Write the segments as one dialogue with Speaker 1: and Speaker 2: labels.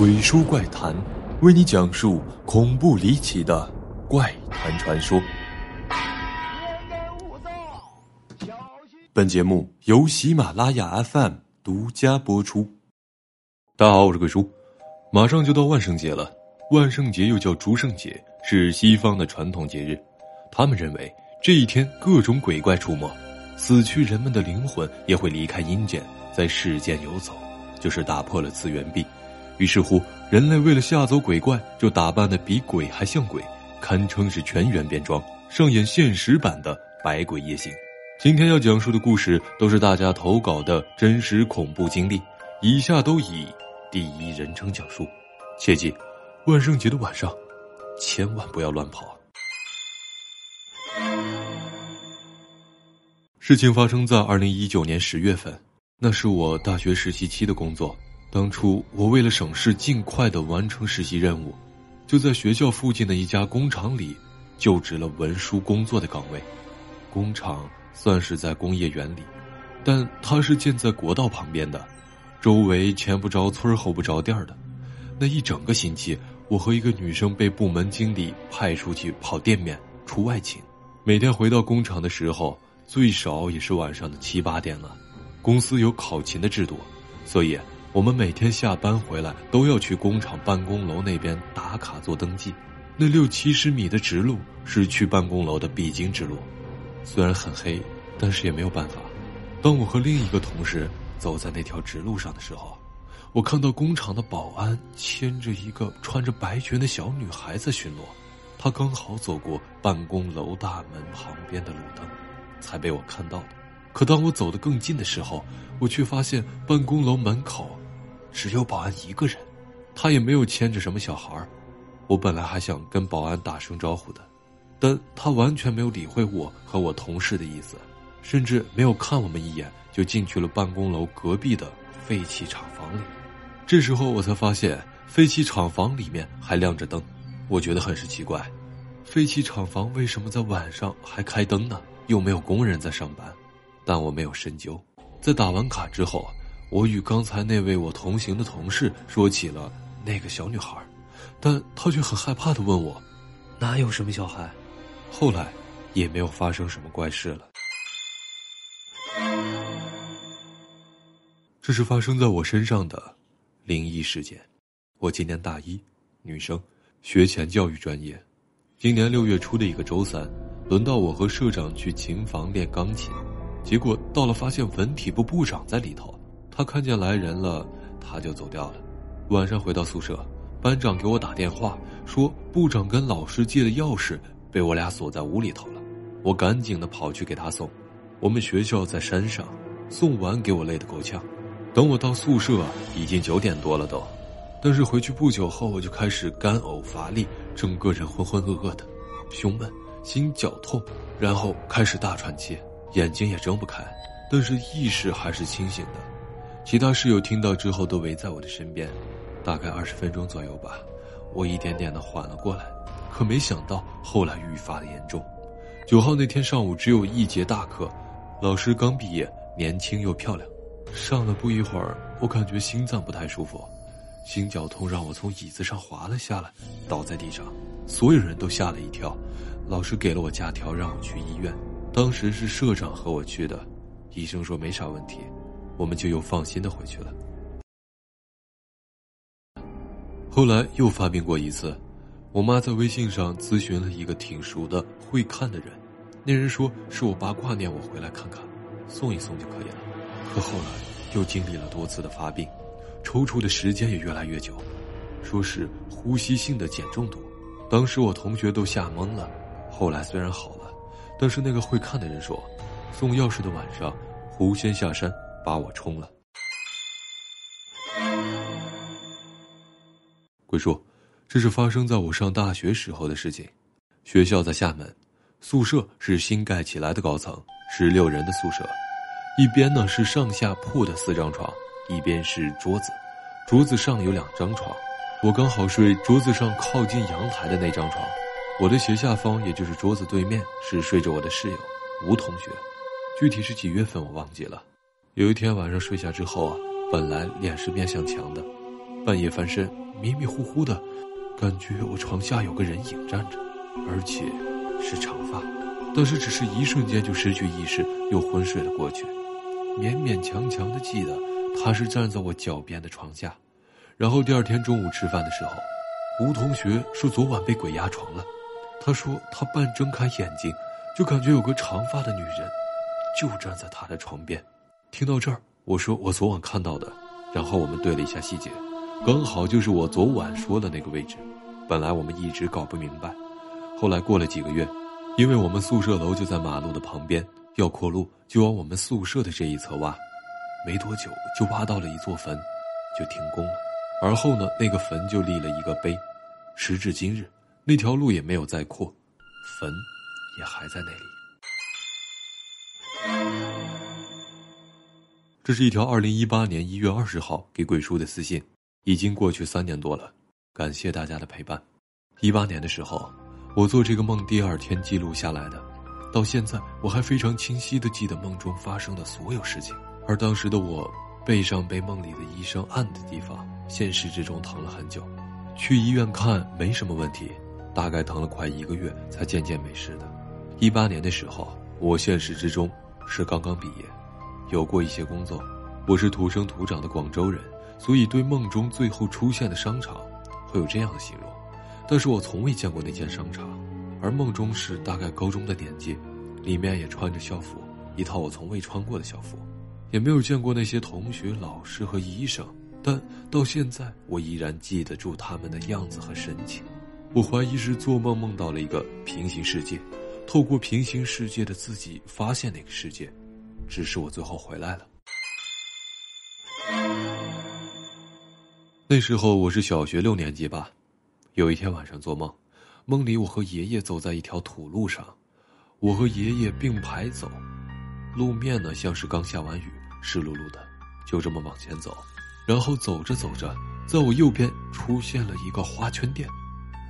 Speaker 1: 鬼叔怪谈，为你讲述恐怖离奇的怪谈传说。本节目由喜马拉雅 FM 独家播出。大家好，我是鬼叔。马上就到万圣节了，万圣节又叫诸圣节，是西方的传统节日。他们认为这一天各种鬼怪出没，死去人们的灵魂也会离开阴间，在世间游走，就是打破了次元壁。于是乎，人类为了吓走鬼怪，就打扮的比鬼还像鬼，堪称是全员变装，上演现实版的百鬼夜行。今天要讲述的故事都是大家投稿的真实恐怖经历，以下都以第一人称讲述，切记，万圣节的晚上，千万不要乱跑。事情发生在二零一九年十月份，那是我大学实习期的工作。当初我为了省事，尽快的完成实习任务，就在学校附近的一家工厂里就职了文书工作的岗位。工厂算是在工业园里，但它是建在国道旁边的，周围前不着村后不着店的。那一整个星期，我和一个女生被部门经理派出去跑店面出外勤，每天回到工厂的时候，最少也是晚上的七八点了。公司有考勤的制度，所以。我们每天下班回来都要去工厂办公楼那边打卡做登记，那六七十米的直路是去办公楼的必经之路。虽然很黑，但是也没有办法。当我和另一个同事走在那条直路上的时候，我看到工厂的保安牵着一个穿着白裙的小女孩在巡逻，她刚好走过办公楼大门旁边的路灯，才被我看到的。可当我走得更近的时候，我却发现办公楼门口。只有保安一个人，他也没有牵着什么小孩我本来还想跟保安打声招呼的，但他完全没有理会我和我同事的意思，甚至没有看我们一眼，就进去了办公楼隔壁的废弃厂房里。这时候我才发现，废弃厂房里面还亮着灯，我觉得很是奇怪，废弃厂房为什么在晚上还开灯呢？又没有工人在上班，但我没有深究。在打完卡之后。我与刚才那位我同行的同事说起了那个小女孩，但她却很害怕的问我：“
Speaker 2: 哪有什么小孩？”
Speaker 1: 后来也没有发生什么怪事了。这是发生在我身上的灵异事件。我今年大一，女生，学前教育专业。今年六月初的一个周三，轮到我和社长去琴房练钢琴，结果到了发现文体部部长在里头。他看见来人了，他就走掉了。晚上回到宿舍，班长给我打电话说，部长跟老师借的钥匙被我俩锁在屋里头了。我赶紧的跑去给他送。我们学校在山上，送完给我累得够呛。等我到宿舍，已经九点多了都。但是回去不久后，我就开始干呕乏力，整个人浑浑噩噩的，胸闷，心绞痛，然后开始大喘气，眼睛也睁不开，但是意识还是清醒的。其他室友听到之后都围在我的身边，大概二十分钟左右吧，我一点点的缓了过来，可没想到后来愈发的严重。九号那天上午只有一节大课，老师刚毕业，年轻又漂亮。上了不一会儿，我感觉心脏不太舒服，心绞痛让我从椅子上滑了下来，倒在地上，所有人都吓了一跳。老师给了我假条让我去医院，当时是社长和我去的，医生说没啥问题。我们就又放心的回去了。后来又发病过一次，我妈在微信上咨询了一个挺熟的会看的人，那人说是我爸挂念我回来看看，送一送就可以了。可后来又经历了多次的发病，抽搐的时间也越来越久，说是呼吸性的碱中毒。当时我同学都吓懵了。后来虽然好了，但是那个会看的人说，送钥匙的晚上，狐仙下山。把我冲了。鬼叔，这是发生在我上大学时候的事情。学校在厦门，宿舍是新盖起来的高层，十六人的宿舍。一边呢是上下铺的四张床，一边是桌子，桌子上有两张床。我刚好睡桌子上靠近阳台的那张床。我的斜下方，也就是桌子对面，是睡着我的室友吴同学。具体是几月份我忘记了。有一天晚上睡下之后啊，本来脸是面向墙的，半夜翻身迷迷糊糊的，感觉我床下有个人影站着，而且是长发，但是只是一瞬间就失去意识，又昏睡了过去。勉勉强强的记得他是站在我脚边的床下。然后第二天中午吃饭的时候，吴同学说昨晚被鬼压床了。他说他半睁开眼睛，就感觉有个长发的女人就站在他的床边。听到这儿，我说我昨晚看到的，然后我们对了一下细节，刚好就是我昨晚说的那个位置。本来我们一直搞不明白，后来过了几个月，因为我们宿舍楼就在马路的旁边，要扩路就往我们宿舍的这一侧挖，没多久就挖到了一座坟，就停工了。而后呢，那个坟就立了一个碑，时至今日，那条路也没有再扩，坟也还在那里。这是一条二零一八年一月二十号给鬼叔的私信，已经过去三年多了，感谢大家的陪伴。一八年的时候，我做这个梦第二天记录下来的，到现在我还非常清晰的记得梦中发生的所有事情，而当时的我。背上被梦里的医生按的地方，现实之中疼了很久。去医院看没什么问题，大概疼了快一个月才渐渐没事的。一八年的时候，我现实之中是刚刚毕业，有过一些工作。我是土生土长的广州人，所以对梦中最后出现的商场会有这样的形容。但是我从未见过那间商场，而梦中是大概高中的年纪，里面也穿着校服，一套我从未穿过的校服。也没有见过那些同学、老师和医生，但到现在我依然记得住他们的样子和神情。我怀疑是做梦梦到了一个平行世界，透过平行世界的自己发现那个世界，只是我最后回来了。那时候我是小学六年级吧，有一天晚上做梦，梦里我和爷爷走在一条土路上，我和爷爷并排走，路面呢像是刚下完雨。湿漉漉的，就这么往前走，然后走着走着，在我右边出现了一个花圈店，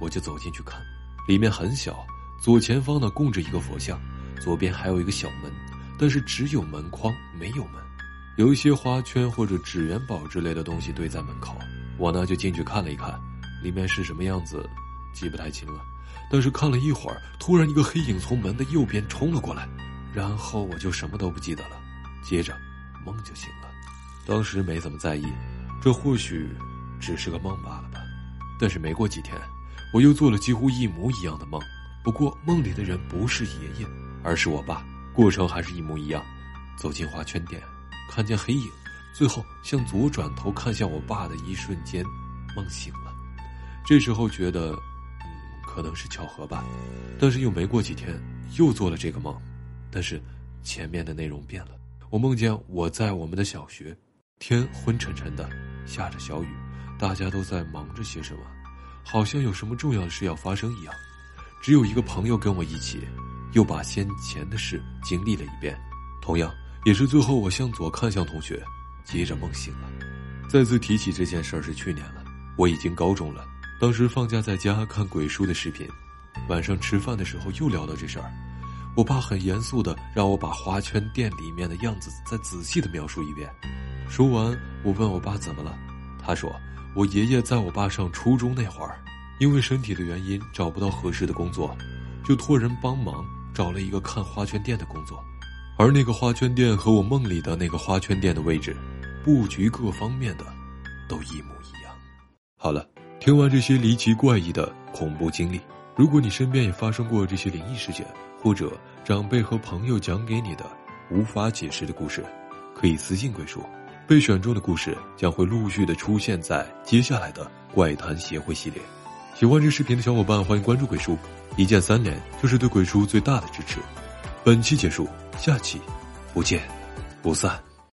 Speaker 1: 我就走进去看，里面很小，左前方呢供着一个佛像，左边还有一个小门，但是只有门框没有门，有一些花圈或者纸元宝之类的东西堆在门口，我呢就进去看了一看，里面是什么样子，记不太清了，但是看了一会儿，突然一个黑影从门的右边冲了过来，然后我就什么都不记得了，接着。梦就醒了，当时没怎么在意，这或许只是个梦罢了吧。但是没过几天，我又做了几乎一模一样的梦，不过梦里的人不是爷爷，而是我爸。过程还是一模一样，走进花圈店，看见黑影，最后向左转头看向我爸的一瞬间，梦醒了。这时候觉得，嗯，可能是巧合吧。但是又没过几天，又做了这个梦，但是前面的内容变了。我梦见我在我们的小学，天昏沉沉的，下着小雨，大家都在忙着些什么，好像有什么重要的事要发生一样。只有一个朋友跟我一起，又把先前的事经历了一遍，同样也是最后我向左看向同学，接着梦醒了。再次提起这件事儿是去年了，我已经高中了，当时放假在家看鬼叔的视频，晚上吃饭的时候又聊到这事儿。我爸很严肃的让我把花圈店里面的样子再仔细的描述一遍。说完，我问我爸怎么了，他说我爷爷在我爸上初中那会儿，因为身体的原因找不到合适的工作，就托人帮忙找了一个看花圈店的工作，而那个花圈店和我梦里的那个花圈店的位置、布局各方面的，都一模一样。好了，听完这些离奇怪异的恐怖经历，如果你身边也发生过这些灵异事件。或者长辈和朋友讲给你的无法解释的故事，可以私信鬼叔。被选中的故事将会陆续的出现在接下来的怪谈协会系列。喜欢这视频的小伙伴，欢迎关注鬼叔，一键三连就是对鬼叔最大的支持。本期结束，下期不见不散。